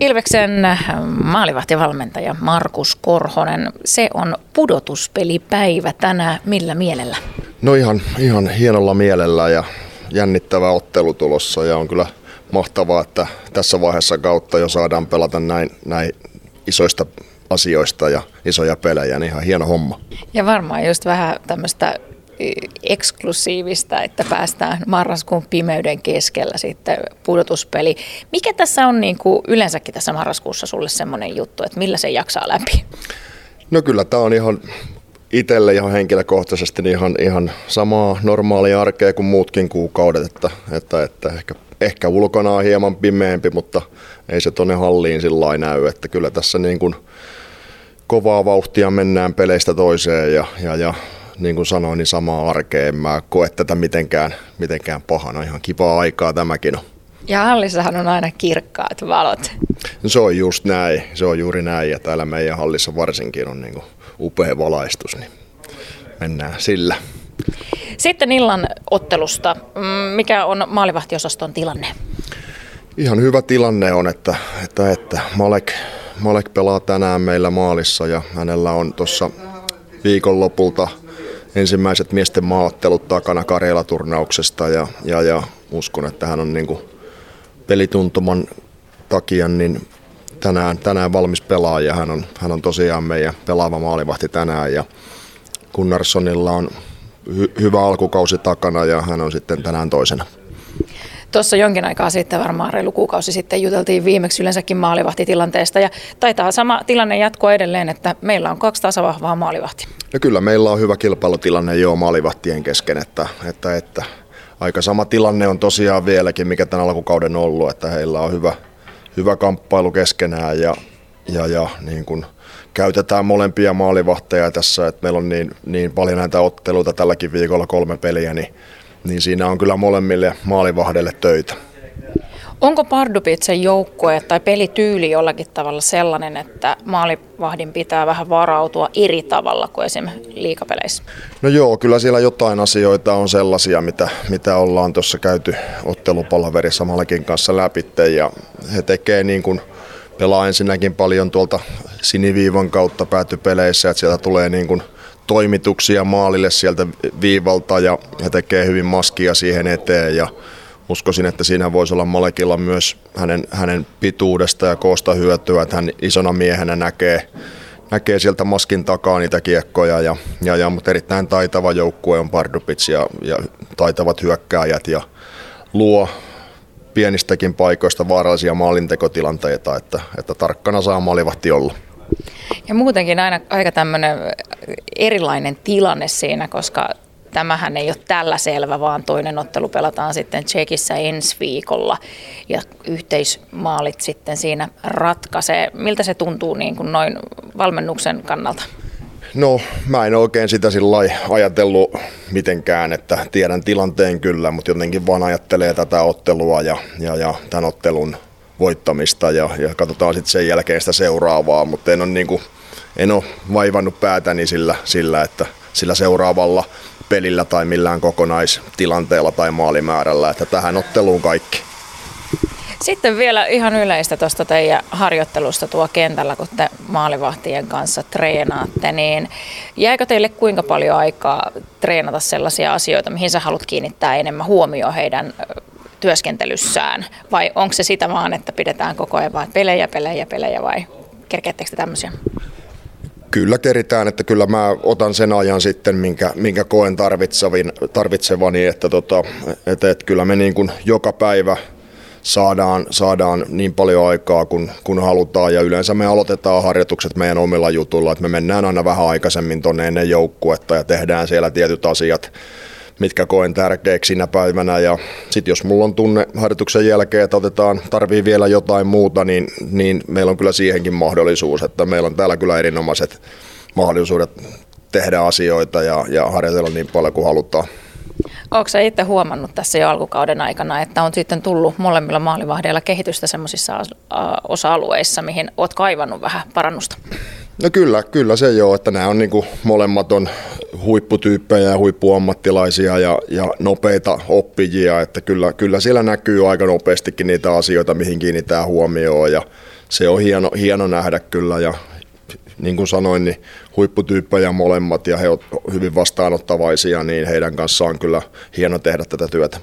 Ilveksen maalivahtivalmentaja Markus Korhonen, se on pudotuspelipäivä tänään. Millä mielellä? No ihan, ihan hienolla mielellä ja jännittävä ottelu tulossa ja on kyllä mahtavaa, että tässä vaiheessa kautta jo saadaan pelata näin, näin isoista asioista ja isoja pelejä, niin ihan hieno homma. Ja varmaan just vähän tämmöistä eksklusiivista, että päästään marraskuun pimeyden keskellä sitten pudotuspeli. Mikä tässä on niin kuin yleensäkin tässä marraskuussa sulle semmoinen juttu, että millä se jaksaa läpi? No kyllä tämä on ihan itselle ihan henkilökohtaisesti niin ihan, ihan samaa normaalia arkea kuin muutkin kuukaudet, että, että, että ehkä, ehkä ulkona on hieman pimeämpi, mutta ei se tuonne halliin sillä näy, että kyllä tässä niin kuin kovaa vauhtia mennään peleistä toiseen ja, ja, ja niin kuin sanoin, niin samaa arkea. En mä koe tätä mitenkään, mitenkään pahana. Ihan kivaa aikaa tämäkin on. Ja hallissahan on aina kirkkaat valot. No se on just näin. Se on juuri näin. Ja täällä meidän hallissa varsinkin on niin kuin upea valaistus. Niin mennään sillä. Sitten illan ottelusta. Mm, mikä on maalivahtiosaston tilanne? Ihan hyvä tilanne on, että, että, että Malek, Malek pelaa tänään meillä maalissa ja hänellä on tuossa viikonlopulta ensimmäiset miesten maattelut takana Karjala-turnauksesta ja, ja, ja uskon, että hän on niin kuin pelituntuman takia niin tänään, tänään valmis pelaaja. Hän on, hän on tosiaan meidän pelaava maalivahti tänään ja Gunnarssonilla on hy, hyvä alkukausi takana ja hän on sitten tänään toisena. Tuossa jonkin aikaa sitten, varmaan reilu kuukausi sitten, juteltiin viimeksi yleensäkin maalivahtitilanteesta ja taitaa sama tilanne jatkua edelleen, että meillä on kaksi tasavahvaa maalivahtia. No kyllä meillä on hyvä kilpailutilanne jo maalivahtien kesken, että, että, että aika sama tilanne on tosiaan vieläkin, mikä tämän alkukauden ollut, että heillä on hyvä, hyvä kamppailu keskenään ja, ja, ja niin kuin käytetään molempia maalivahteja tässä, että meillä on niin, niin paljon näitä otteluita tälläkin viikolla kolme peliä, niin niin siinä on kyllä molemmille maalivahdelle töitä. Onko Pardubitsen joukkue tai pelityyli jollakin tavalla sellainen, että maalivahdin pitää vähän varautua eri tavalla kuin esimerkiksi liikapeleissä? No joo, kyllä siellä jotain asioita on sellaisia, mitä, mitä ollaan tuossa käyty ottelupalaverissa Malekin kanssa läpi. Ja he tekee niin kuin, pelaa ensinnäkin paljon tuolta siniviivan kautta päätypeleissä, että sieltä tulee niin kuin – toimituksia maalille sieltä viivalta ja he tekee hyvin maskia siihen eteen ja uskoisin, että siinä voisi olla Malekilla myös hänen, hänen pituudesta ja koosta hyötyä, että hän isona miehenä näkee, näkee sieltä maskin takaa niitä kiekkoja, ja, ja, ja, mutta erittäin taitava joukkue on Pardupits ja, ja taitavat hyökkääjät ja luo pienistäkin paikoista vaarallisia maalintekotilanteita, että, että tarkkana saa maalivahti olla. Ja muutenkin aina aika tämmöinen erilainen tilanne siinä, koska tämähän ei ole tällä selvä, vaan toinen ottelu pelataan sitten Tsekissä ensi viikolla ja yhteismaalit sitten siinä ratkaisee. Miltä se tuntuu niin kuin noin valmennuksen kannalta? No mä en oikein sitä sillä ajatellut mitenkään, että tiedän tilanteen kyllä, mutta jotenkin vaan ajattelee tätä ottelua ja, ja, ja tämän ottelun voittamista ja, ja katsotaan sitten sen jälkeen sitä seuraavaa, mutta en ole, niin kuin, en ole vaivannut päätäni sillä, sillä, että sillä seuraavalla pelillä tai millään kokonaistilanteella tai maalimäärällä, että tähän otteluun kaikki. Sitten vielä ihan yleistä tuosta teidän harjoittelusta tuo kentällä, kun te maalivahtien kanssa treenaatte, niin jääkö teille kuinka paljon aikaa treenata sellaisia asioita, mihin sä haluat kiinnittää enemmän huomioon heidän työskentelyssään? Vai onko se sitä vaan, että pidetään koko ajan vain pelejä, pelejä, pelejä vai kerkeettekö tämmöisiä? Kyllä keritään, että kyllä mä otan sen ajan sitten, minkä, minkä koen tarvitsevani, että, tota, että, että kyllä me niin kuin joka päivä saadaan, saadaan niin paljon aikaa kun, kun halutaan ja yleensä me aloitetaan harjoitukset meidän omilla jutuilla, että me mennään aina vähän aikaisemmin tuonne ennen joukkuetta ja tehdään siellä tietyt asiat mitkä koen tärkeäksi siinä päivänä. Ja sitten jos mulla on tunne harjoituksen jälkeen, että otetaan, tarvii vielä jotain muuta, niin, niin meillä on kyllä siihenkin mahdollisuus, että meillä on täällä kyllä erinomaiset mahdollisuudet tehdä asioita ja, ja harjoitella niin paljon kuin halutaan. Onko itse huomannut tässä jo alkukauden aikana, että on sitten tullut molemmilla maalivahdeilla kehitystä sellaisissa osa-alueissa, mihin olet kaivannut vähän parannusta? No kyllä, kyllä se joo, että nämä on niin kuin molemmat on huipputyyppejä ja huippuammattilaisia ja, ja nopeita oppijia, että kyllä, kyllä siellä näkyy aika nopeastikin niitä asioita, mihin kiinnitään huomioon ja se on hieno, hieno nähdä kyllä ja niin kuin sanoin, niin huipputyyppejä molemmat ja he ovat hyvin vastaanottavaisia, niin heidän kanssaan on kyllä hieno tehdä tätä työtä.